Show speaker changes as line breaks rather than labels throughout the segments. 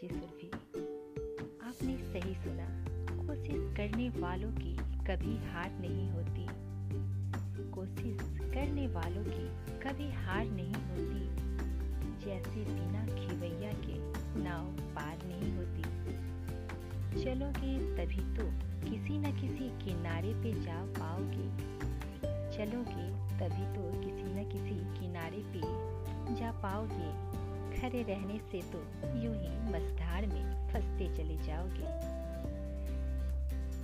कोशिश सुलझी आपने सही सुना। कोशिश करने वालों की कभी हार नहीं होती। कोशिश करने वालों की कभी हार नहीं होती। जैसे बिना खिवैया के नाव पार नहीं होती। चलोगे तभी तो किसी न किसी किनारे पे जा पाओगे। चलोगे तभी तो किसी न किसी किनारे पे जा पाओगे। खड़े रहने से तो यूँ ही मझधार में फंसते चले जाओगे।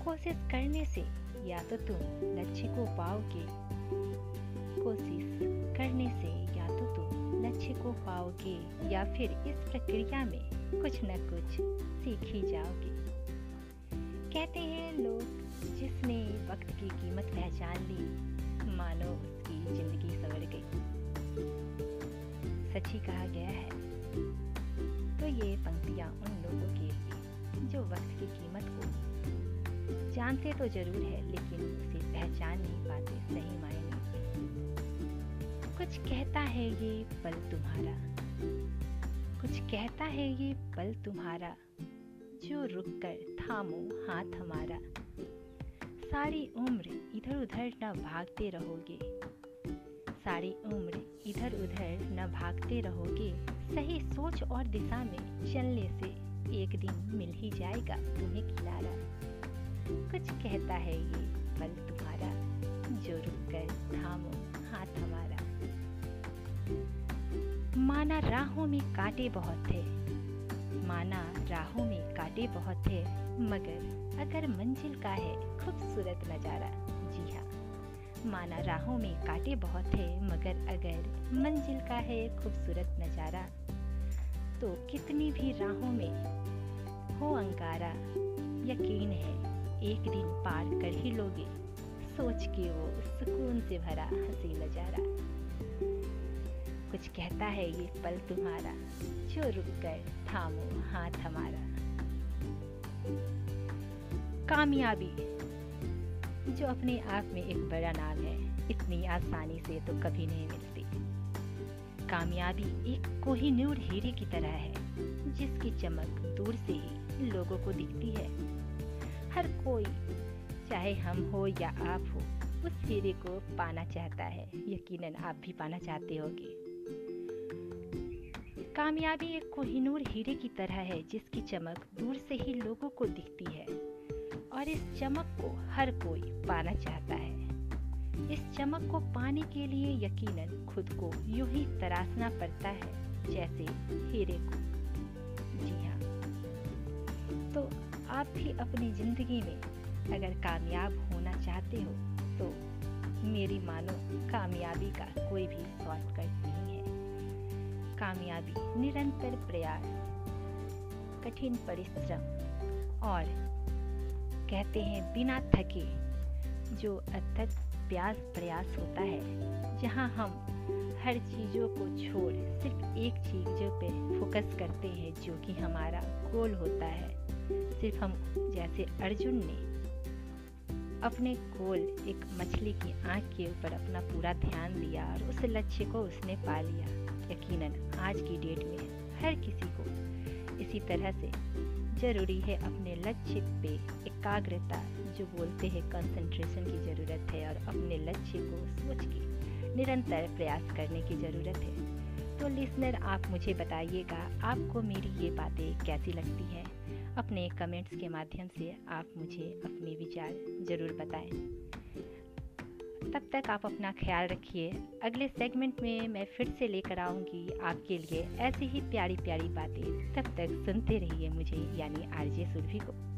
कोशिश करने से या तो तुम लक्ष्य को पाओगे। कोशिश करने से या तो तुम लक्ष्य को पाओगे या फिर इस प्रक्रिया में कुछ न कुछ सीख ही जाओगे। कहते हैं लोग, जिसने वक्त की कीमत पहचान ली, मानो उसकी ज़िंदगी सवर गई। सच ही कहा गया है। तो ये पंक्तियाँ उन लोगों के लिए जो वक्त की कीमत को जानते तो ज़रूर है, लेकिन उसे पहचान नहीं पाते, सही मायने कुछ कहता है ये पल तुम्हारा। कुछ कहता है ये पल तुम्हारा, जो रुक कर थामो हाथ हमारा। सारी उम्र इधर उधर न भागते रहोगे। सारी उम्र इधर उधर न भागते रहोगे। सही सोच और दिशा में चलने से एक दिन मिल ही जाएगा तुम्हें किनारा। कुछ कहता है ये पल तुम्हारा जो रुक कर थामो हाथ हमारा। माना राहों में कांटे बहुत थे, माना राहों में कांटे बहुत थे, मगर अगर मंजिल का है खूबसूरत नज़ारा। माना राहों में कांटे बहुत थे, मगर अगर मंजिल का है खूबसूरत नज़ारा तो कितनी भी राहों में हो अंगारा, यकीन है, एक दिन पार कर ही लोगे, सोच के वो सुकून से भरा हँसी नज़ारा। कुछ कहता है ये पल तुम्हारा, जो रुक कर थामो हाथ हमारा। कामयाबी। जो अपने आप में एक बड़ा नाम है, इतनी आसानी से तो कभी नहीं मिलती। कामयाबी एक कोहिनूर हीरे की तरह है, जिसकी चमक दूर से ही लोगों को दिखती है। हर कोई, चाहे हम हो या आप हो, उस हीरे को पाना चाहता है, यकीनन आप भी पाना चाहते होगे। कामयाबी एक कोहिनूर हीरे की तरह है, जिसकी चमक दूर से ही लोगों को दिखती है। और इस चमक को हर कोई पाना चाहता है। इस चमक को पाने के लिए यकीनन खुद को यूँ ही तराशना पड़ता है, जैसे हीरे को। जी हाँ। तो आप भी अपनी ज़िंदगी में अगर कामयाब होना चाहते हो तो मेरी मानो कामयाबी का कोई भी शॉर्टकट नहीं है। कामयाबी निरंतर प्रयास, कठिन परिश्रम और कहते हैं बिना थके, जो अथक प्यास प्रयास होता है, जहाँ हम हर चीज़ों को छोड़ सिर्फ़ एक चीज़ों पे फोकस करते हैं, जो कि हमारा गोल होता है। सिर्फ़ हम जैसे अर्जुन ने अपने गोल एक मछली की आँख के ऊपर अपना पूरा ध्यान दिया और उस लक्ष्य को उसने पा लिया। यकीनन, आज की डेट में हर किसी को इसी तरह से ज़रूरी है अपने लक्ष्य पे एकाग्रता, जो बोलते हैं कंसंट्रेशन की ज़रूरत है, और अपने लक्ष्य को सोच के निरंतर प्रयास करने की ज़रूरत है। तो लिसनर आप मुझे बताइएगा, आपको मेरी ये बातें कैसी लगती हैं? अपने कमेंट्स के माध्यम से आप मुझे अपने विचार ज़रूर बताएँ। तब तक आप अपना ख्याल रखिए। अगले सेगमेंट में मैं फिर से लेकर आऊँगी आपके लिए ऐसी ही प्यारी प्यारी बातें। तब तक सुनते रहिए मुझे, यानी आरजे सुरभि को।